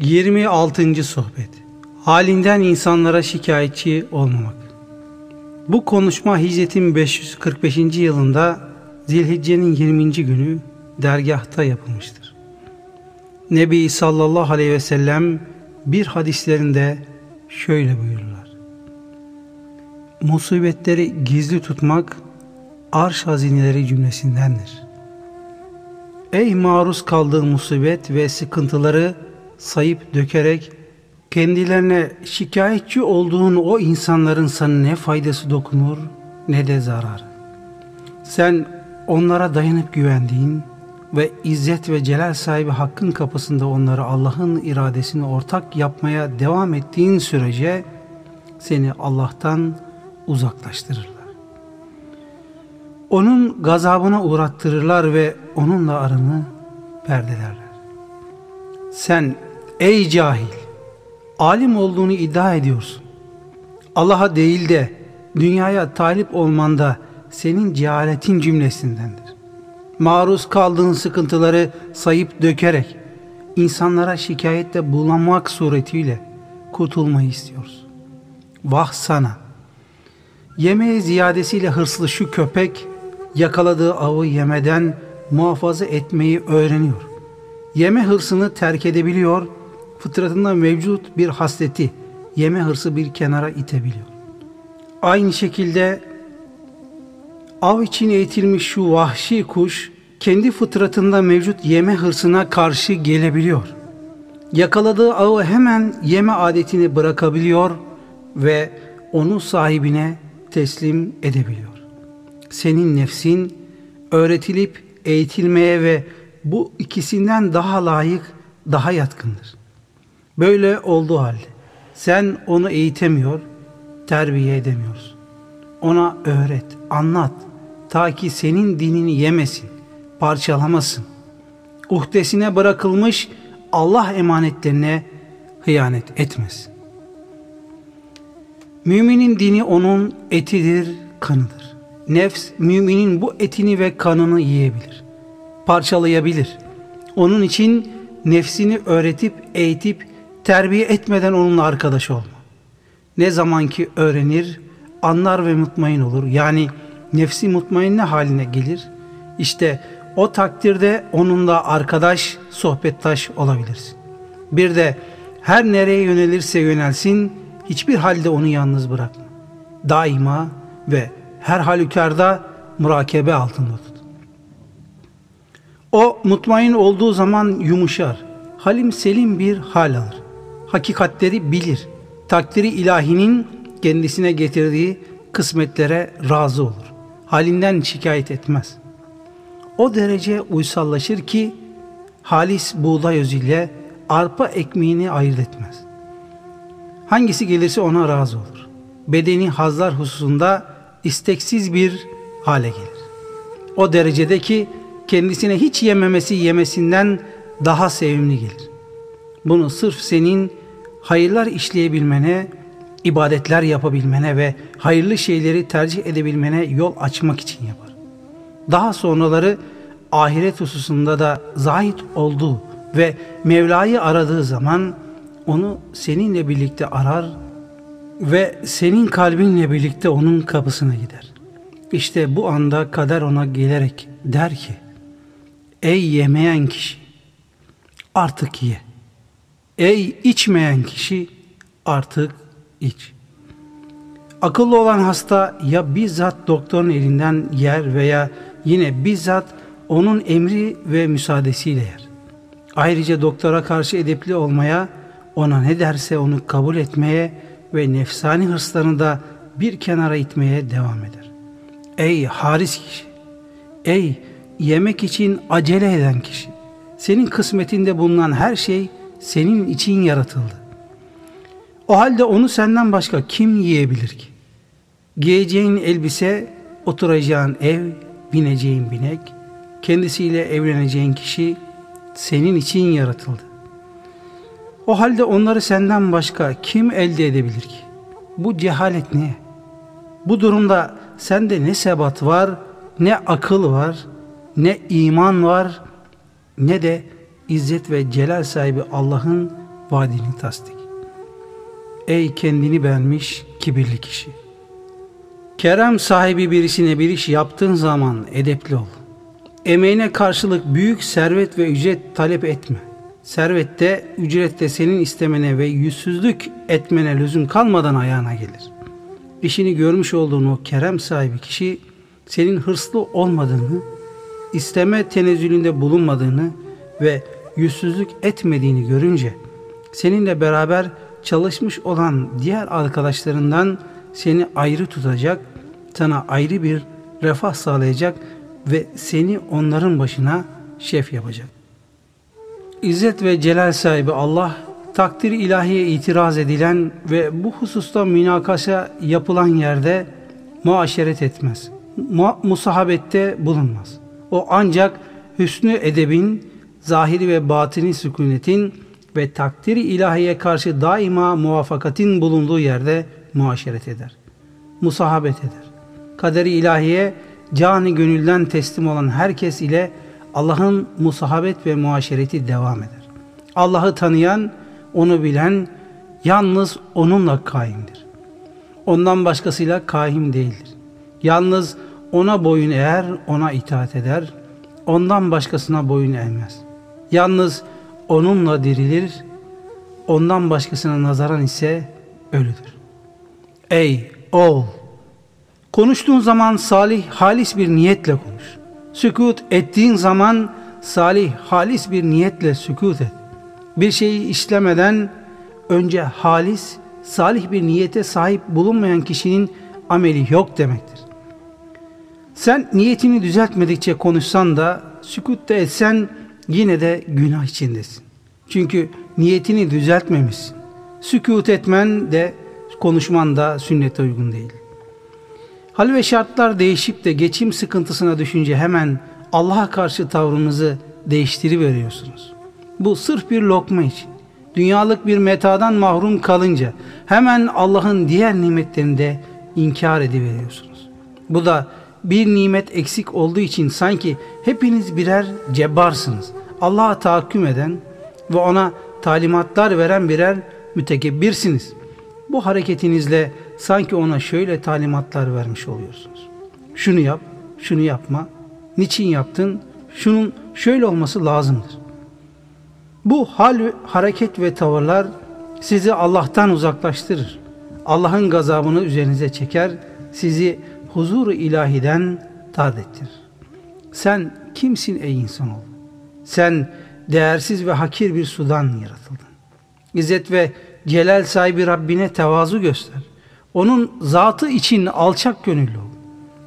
26. Sohbet Halinden insanlara şikayetçi olmamak Bu konuşma hicretin 545. yılında Zilhicce'nin 20. günü dergahta yapılmıştır. Nebi sallallahu aleyhi ve sellem bir hadislerinde şöyle buyururlar. Musibetleri gizli tutmak arş hazineleri cümlesindendir. Ey maruz kaldığın musibet ve sıkıntıları sayıp dökerek kendilerine şikayetçi olduğun o insanların sana ne faydası dokunur ne de zarar. Sen onlara dayanıp güvendiğin ve izzet ve celal sahibi hakkın kapısında onları Allah'ın iradesini ortak yapmaya devam ettiğin sürece seni Allah'tan uzaklaştırırlar. Onun gazabına uğrattırırlar ve onunla aranı perdelerler. Sen ey cahil, alim olduğunu iddia ediyorsun. Allah'a değil de dünyaya talip olmanda senin cehaletin cümlesindendir. Maruz kaldığın sıkıntıları sayıp dökerek insanlara şikayette bulunmak suretiyle kurtulmayı istiyoruz. Vah sana! Yemeğe ziyadesiyle hırslı şu köpek yakaladığı avı yemeden muhafaza etmeyi öğreniyor. Yeme hırsını terk edebiliyor, fıtratında mevcut bir hasleti, yeme hırsı bir kenara itebiliyor. Aynı şekilde av için eğitilmiş şu vahşi kuş, kendi fıtratında mevcut yeme hırsına karşı gelebiliyor. Yakaladığı avı hemen yeme adetini bırakabiliyor ve onu sahibine teslim edebiliyor. Senin nefsin öğretilip eğitilmeye ve bu ikisinden daha layık, daha yatkındır. Böyle olduğu halde sen onu eğitemiyor, terbiye edemiyorsun. Ona öğret, anlat ta ki senin dinini yemesin, parçalamasın. Uhdesine bırakılmış Allah emanetlerine hıyanet etmesin. Müminin dini onun etidir, kanıdır. Nefs müminin bu etini ve kanını yiyebilir parçalayabilir. Onun için nefsini öğretip, eğitip, terbiye etmeden onunla arkadaş olma. Ne zaman ki öğrenir, anlar ve mutmain olur. Yani nefsi mutmainne haline gelir. İşte o takdirde onunla arkadaş, sohbettaş olabilirsin. Bir de her nereye yönelirse yönelsin, hiçbir halde onu yalnız bırakma. Daima ve her halükarda murakebe altında tut. O mutmain olduğu zaman yumuşar. Halim selim bir hal alır. Hakikatleri bilir. Takdiri ilahinin kendisine getirdiği kısmetlere razı olur. Halinden şikayet etmez. O derece uysallaşır ki halis buğday özüyle arpa ekmeğini ayırt etmez. Hangisi gelirse ona razı olur. Bedeni hazlar hususunda isteksiz bir hale gelir. O derecede ki kendisine hiç yememesi yemesinden daha sevimli gelir. Bunu sırf senin hayırlar işleyebilmene, ibadetler yapabilmene ve hayırlı şeyleri tercih edebilmene yol açmak için yapar. Daha sonraları ahiret hususunda da zahit olduğu ve Mevla'yı aradığı zaman onu seninle birlikte arar ve senin kalbinle birlikte onun kapısına gider. İşte bu anda kader ona gelerek der ki Ey yemeyen kişi artık ye. Ey içmeyen kişi artık iç. Akıllı olan hasta ya bizzat doktorun elinden yer veya yine bizzat onun emri ve müsaadesiyle yer. Ayrıca doktora karşı edepli olmaya, ona ne derse onu kabul etmeye ve nefsani hırslarını da bir kenara itmeye devam eder. Ey haris kişi! Ey yemek için acele eden kişi. Senin kısmetinde bulunan her şey senin için yaratıldı. O halde onu senden başka kim yiyebilir ki? Giyeceğin elbise, oturacağın ev, bineceğin binek, kendisiyle evleneceğin kişi senin için yaratıldı. O halde onları senden başka kim elde edebilir ki? Bu cehalet ne? Bu durumda sende ne sebat var, ne akıl var, ne iman var ne de izzet ve celal sahibi Allah'ın vaadini tasdik. Ey kendini beğenmiş kibirli kişi! Kerem sahibi birisine bir iş yaptığın zaman edepli ol. Emeğine karşılık büyük servet ve ücret talep etme. Servette, ücrette senin istemene ve yüzsüzlük etmene lüzum kalmadan ayağına gelir. İşini görmüş olduğun o kerem sahibi kişi senin hırslı olmadığını, isteme tenezzülünde bulunmadığını ve yüzsüzlük etmediğini görünce seninle beraber çalışmış olan diğer arkadaşlarından seni ayrı tutacak, sana ayrı bir refah sağlayacak ve seni onların başına şef yapacak. İzzet ve celal sahibi Allah takdir ilahiye itiraz edilen ve bu hususta münakaşa yapılan yerde muaşeret etmez. Mu musahabette bulunmaz. O ancak hüsnü edebin, zahiri ve batini sükunetin ve takdiri ilahiye karşı daima muvafakatin bulunduğu yerde muaşeret eder. Musahabet eder. Kaderi ilahiye cani gönülden teslim olan herkes ile Allah'ın musahabet ve muaşereti devam eder. Allah'ı tanıyan, onu bilen yalnız onunla kaimdir. Ondan başkasıyla kaim değildir. Yalnız ona boyun eğer, ona itaat eder. Ondan başkasına boyun eğmez. Yalnız onunla dirilir. Ondan başkasına nazaran ise ölüdür. Ey oğul! Konuştuğun zaman salih, halis bir niyetle konuş. Sükut ettiğin zaman salih, halis bir niyetle sükut et. Bir şeyi işlemeden önce halis, salih bir niyete sahip bulunmayan kişinin ameli yok demektir. Sen niyetini düzeltmedikçe konuşsan da, sükut da etsen yine de günah içindesin. Çünkü niyetini düzeltmemişsin. Sükut etmen de konuşman da sünnete uygun değil. Hal ve şartlar değişip de geçim sıkıntısına düşünce hemen Allah'a karşı tavrınızı değiştiriveriyorsunuz. Bu sırf bir lokma için. Dünyalık bir metadan mahrum kalınca hemen Allah'ın diğer nimetlerini de inkar ediveriyorsunuz. Bu da bir nimet eksik olduğu için sanki hepiniz birer cebbarsınız. Allah'a tahakküm eden ve ona talimatlar veren birer mütekebbirsiniz. Bu hareketinizle sanki ona şöyle talimatlar vermiş oluyorsunuz. Şunu yap, şunu yapma. Niçin yaptın? Şunun şöyle olması lazımdır. Bu hal, hareket ve tavırlar sizi Allah'tan uzaklaştırır. Allah'ın gazabını üzerinize çeker, sizi huzur ilahiden tard. Sen kimsin ey insanoğlu? Sen değersiz ve hakir bir sudan yaratıldın. İzzet ve celal sahibi Rabbine tevazu göster. Onun zatı için alçak gönüllü ol.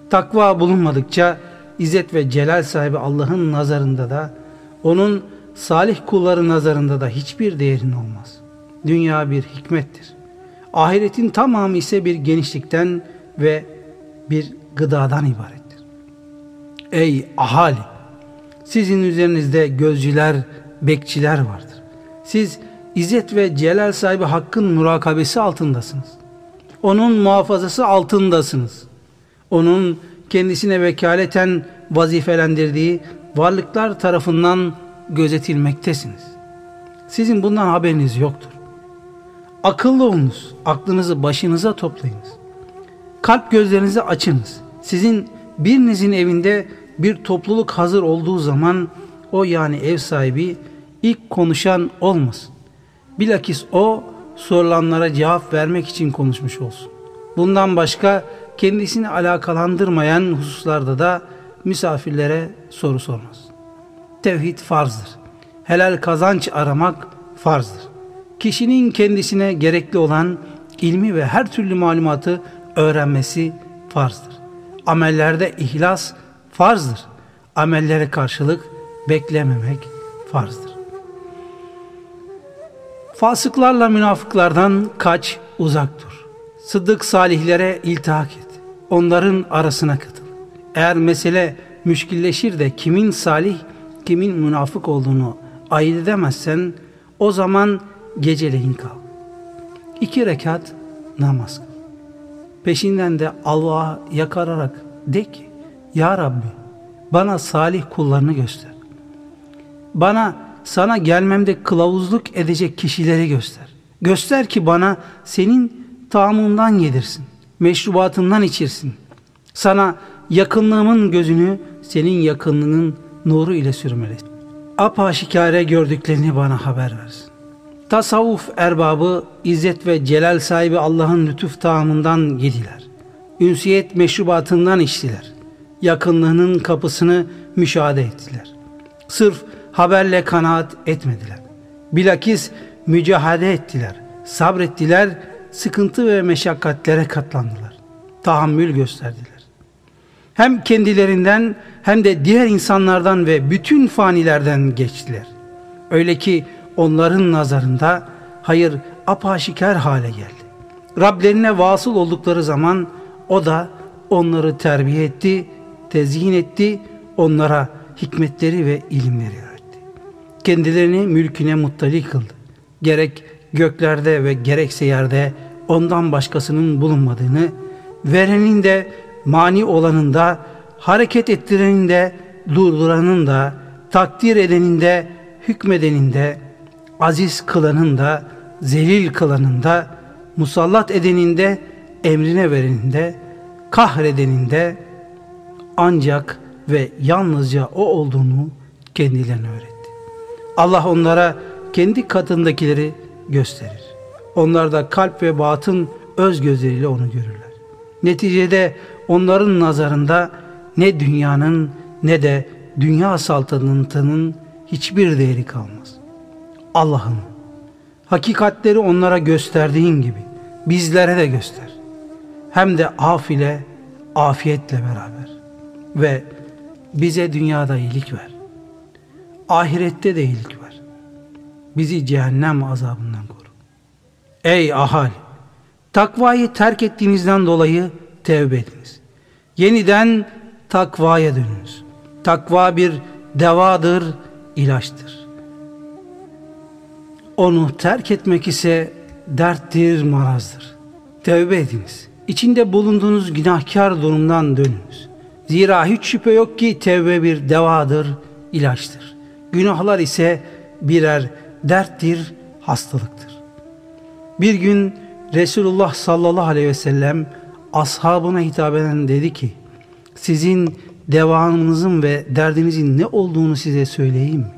Takva bulunmadıkça İzzet ve celal sahibi Allah'ın nazarında da onun salih kulları nazarında da hiçbir değerin olmaz. Dünya bir hikmettir. Ahiretin tamamı ise bir genişlikten ve bir gıdadan ibarettir. Ey ahali! Sizin üzerinizde gözcüler, bekçiler vardır. Siz İzzet ve celal sahibi hakkın murakabesi altındasınız. Onun muhafazası altındasınız. Onun kendisine vekaleten vazifelendirdiği varlıklar tarafından gözetilmektesiniz. Sizin bundan haberiniz yoktur. Akıllı olunuz, aklınızı başınıza toplayınız. Kalp gözlerinizi açınız. Sizin birinizin evinde bir topluluk hazır olduğu zaman o yani ev sahibi ilk konuşan olmasın. Bilakis o sorulanlara cevap vermek için konuşmuş olsun. Bundan başka kendisini alakalandırmayan hususlarda da misafirlere soru sormaz. Tevhid farzdır. Helal kazanç aramak farzdır. Kişinin kendisine gerekli olan ilmi ve her türlü malumatı öğrenmesi farzdır. Amellerde ihlas farzdır. Amellere karşılık beklememek farzdır. Fasıklarla münafıklardan kaç, uzak dur. Sıddık salihlere iltihak et. Onların arasına katıl. Eğer mesele müşkilleşir de kimin salih, kimin münafık olduğunu ayırt edemezsen o zaman geceleyin kal. İki rekat namaz kıl. Peşinden de Allah'a yakararak de ki Ya Rabbi bana salih kullarını göster. Bana sana gelmemde kılavuzluk edecek kişileri göster. Göster ki bana senin taamından yedirsin, meşrubatından içirsin. Sana yakınlığımın gözünü senin yakınlığının nuru ile sürmelesin. Apaşikare gördüklerini bana haber versin. Tasavvuf erbabı, izzet ve celal sahibi Allah'ın lütuf taamından yediler. Ünsiyet meşrubatından içtiler. Yakınlığının kapısını müşahede ettiler. Sırf haberle kanaat etmediler. Bilakis mücahede ettiler, sabrettiler, sıkıntı ve meşakkatlere katlandılar. Tahammül gösterdiler. Hem kendilerinden hem de diğer insanlardan ve bütün fanilerden geçtiler. Öyle ki onların nazarında hayır apaşikar hale geldi. Rablerine vasıl oldukları zaman o da onları terbiye etti, tezyin etti, onlara hikmetleri ve ilimleri öğretti. Kendilerini mülküne muttali kıldı. Gerek göklerde ve gerekse yerde ondan başkasının bulunmadığını, verenin de mani olanın da, hareket ettirenin de, durduranın da, takdir edenin de, hükmedenin de, aziz kılanın da, zelil kılanın da, musallat edenin de, emrine verenin de, kahredenin de ancak ve yalnızca o olduğunu kendilerine öğretti. Allah onlara kendi katındakileri gösterir. Onlar da kalp ve batın öz gözleriyle onu görürler. Neticede onların nazarında ne dünyanın ne de dünya saltanatının hiçbir değeri kalmaz. Allah'ım hakikatleri onlara gösterdiğin gibi bizlere de göster. Hem de af ile afiyetle beraber ve bize dünyada iyilik ver. Ahirette de iyilik ver. Bizi cehennem azabından koru. Ey ahal! Takvayı terk ettiğinizden dolayı tevbe ediniz. Yeniden takvaya dönünüz. Takva bir devadır, ilaçtır. Onu terk etmek ise derttir, marazdır. Tevbe ediniz. İçinde bulunduğunuz günahkar durumdan dönünüz. Zira hiç şüphe yok ki tevbe bir devadır, ilaçtır. Günahlar ise birer derttir, hastalıktır. Bir gün Resulullah sallallahu aleyhi ve sellem ashabına hitaben dedi ki sizin devanınızın ve derdinizin ne olduğunu size söyleyeyim mi?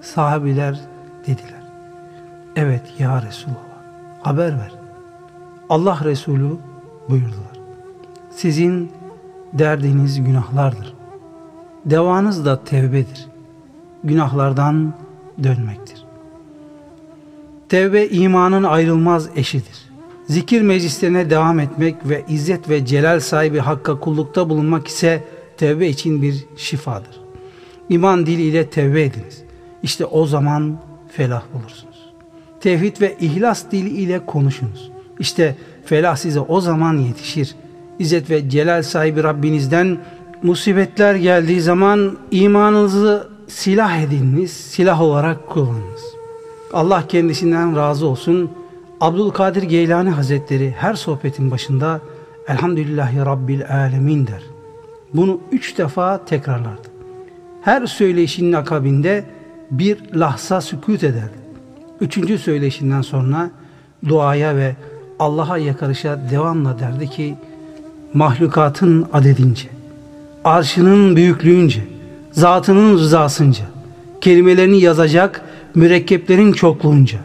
Sahabiler dediler. Evet ya Resulallah haber ver. Allah Resulü buyurdular. Sizin derdiniz günahlardır. Devanız da tevbedir. Günahlardan dönmektir. Tevbe imanın ayrılmaz eşidir. Zikir meclislerine devam etmek ve izzet ve celal sahibi Hakk'a kullukta bulunmak ise tevbe için bir şifadır. İman diliyle tevbe ediniz. İşte o zaman felah bulursunuz. Tevhid ve ihlas dili ile konuşunuz. İşte felah size o zaman yetişir. İzzet ve celal sahibi Rabbinizden musibetler geldiği zaman imanınızı silah ediniz, silah olarak kullanınız. Allah kendisinden razı olsun. Abdülkadir Geylani Hazretleri her sohbetin başında Elhamdülillahi Rabbil Alemin der. Bunu üç defa tekrarlardı. Her söyleyişinin akabinde bir lahza sükut ederdi. Üçüncü söyleyişinden sonra duaya ve Allah'a yakarışa devamla derdi ki mahlukatın adedince, arşının büyüklüğünce, zatının rızasınca, kelimelerini yazacak mürekkeplerin çokluğunca,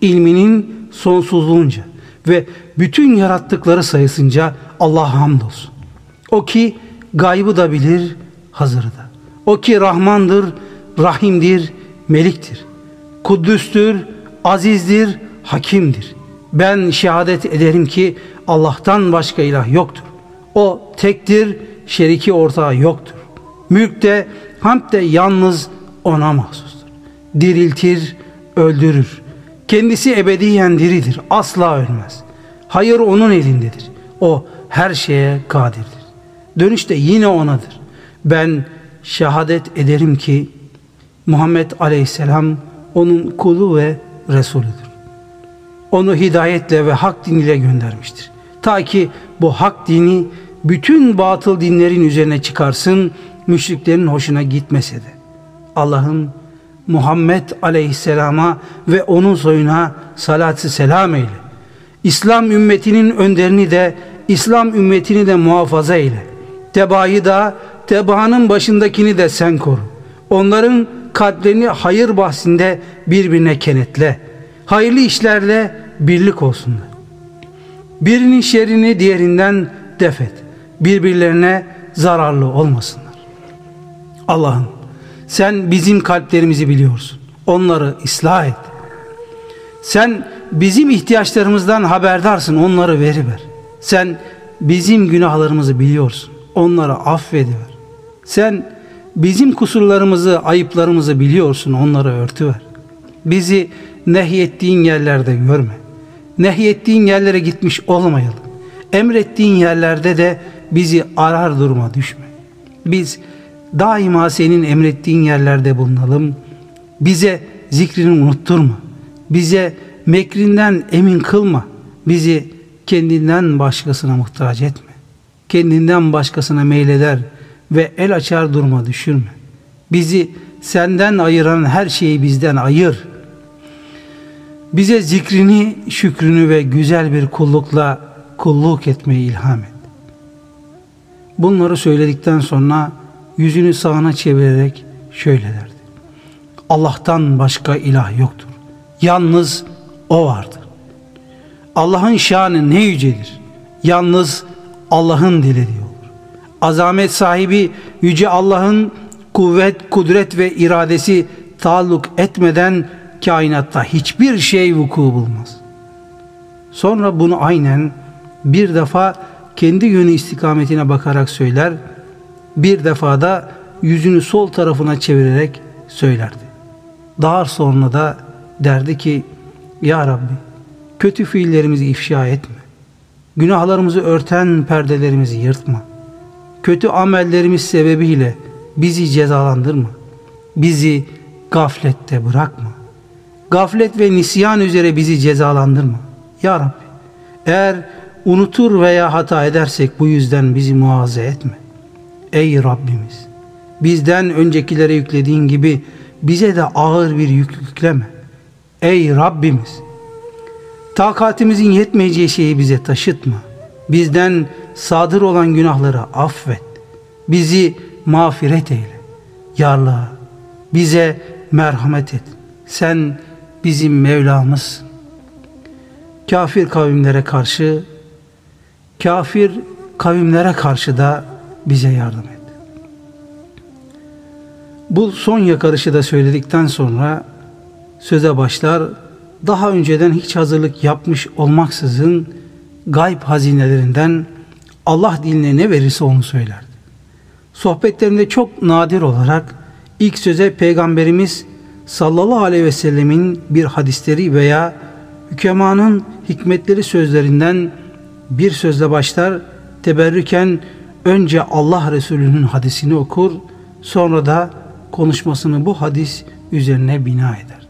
ilminin sonsuzluğunca ve bütün yarattıkları sayısınca Allah'a hamdolsun. O ki gaybı da bilir, hazırı da. O ki Rahmandır, Rahimdir, Meliktir. Kuddüstür, Azizdir, Hakimdir. Ben şehadet ederim ki Allah'tan başka ilah yoktur. O tektir, şeriki ortağı yoktur. Mülk de, hamd de yalnız ona mahsustur. Diriltir, öldürür. Kendisi ebediyen diridir, asla ölmez. Hayır onun elindedir. O her şeye kadirdir. Dönüş de yine onadır. Ben şehadet ederim ki Muhammed Aleyhisselam onun kulu ve Resulüdür. Onu hidayetle ve hak diniyle göndermiştir. Ta ki bu hak dini bütün batıl dinlerin üzerine çıkarsın, müşriklerin hoşuna gitmese de. Allah'ım Muhammed aleyhisselama ve onun soyuna salatı selam eyle. İslam ümmetinin önderini de İslam ümmetini de muhafaza eyle. Tebaayı da tebaanın başındakini de sen koru. Onların kalplerini hayır bahsinde birbirine kenetle. Hayırlı işlerle birlik olsunlar. Birinin şerrini diğerinden defet. Birbirlerine zararlı olmasınlar. Allah'ım sen bizim kalplerimizi biliyorsun. Onları ıslah et. Sen bizim ihtiyaçlarımızdan haberdarsın. Onları veriver. Sen bizim günahlarımızı biliyorsun. Onları affediver. Sen bizim kusurlarımızı, ayıplarımızı biliyorsun. Onları örtüver. Bizi nehyettiğin yerlerde görme. Nehyettiğin yerlere gitmiş olmayalım. Emrettiğin yerlerde de bizi arar duruma düşme. Biz daima senin emrettiğin yerlerde bulunalım. Bize zikrini unutturma. Bize mekrinden emin kılma. Bizi kendinden başkasına muhtaç etme. Kendinden başkasına meyleder ve el açar duruma düşürme. Bizi senden ayıran her şeyi bizden ayır. Bize zikrini, şükrünü ve güzel bir kullukla kulluk etmeyi ilham et. Bunları söyledikten sonra yüzünü sağına çevirerek şöyle derdi. Allah'tan başka ilah yoktur. Yalnız O vardır. Allah'ın şanı ne yücedir. Yalnız Allah'ın dilediği olur. Azamet sahibi yüce Allah'ın kuvvet, kudret ve iradesi taalluk etmeden kainatta hiçbir şey vuku bulmaz. Sonra bunu aynen bir defa kendi yönü istikametine bakarak söyler, bir defa da yüzünü sol tarafına çevirerek söylerdi. Daha sonra da derdi ki, Ya Rabbi, kötü fiillerimizi ifşa etme. Günahlarımızı örten perdelerimizi yırtma. Kötü amellerimiz sebebiyle bizi cezalandırma. Bizi gaflette bırakma. Gaflet ve nisyan üzere bizi cezalandırma. Ya Rabbi, eğer unutur veya hata edersek bu yüzden bizi muazzı etme. Ey Rabbimiz! Bizden öncekilere yüklediğin gibi bize de ağır bir yük yükleme. Ey Rabbimiz! Takatimizin yetmeyeceği şeyi bize taşıtma. Bizden sadır olan günahları affet. Bizi mağfiret eyle. Yarla bize merhamet et. Sen bizim Mevlamız. Kafir kavimlere karşı kafir kavimlere karşı da bize yardım et. Bu son yakarışı da söyledikten sonra söze başlar. Daha önceden hiç hazırlık yapmış olmaksızın gayb hazinelerinden Allah diline ne verirse onu söylerdi. Sohbetlerinde çok nadir olarak ilk söze Peygamberimiz sallallahu aleyhi ve sellemin bir hadisleri veya hükemanın hikmetleri sözlerinden bir sözle başlar, teberrüken önce Allah Resulü'nün hadisini okur, sonra da konuşmasını bu hadis üzerine bina eder.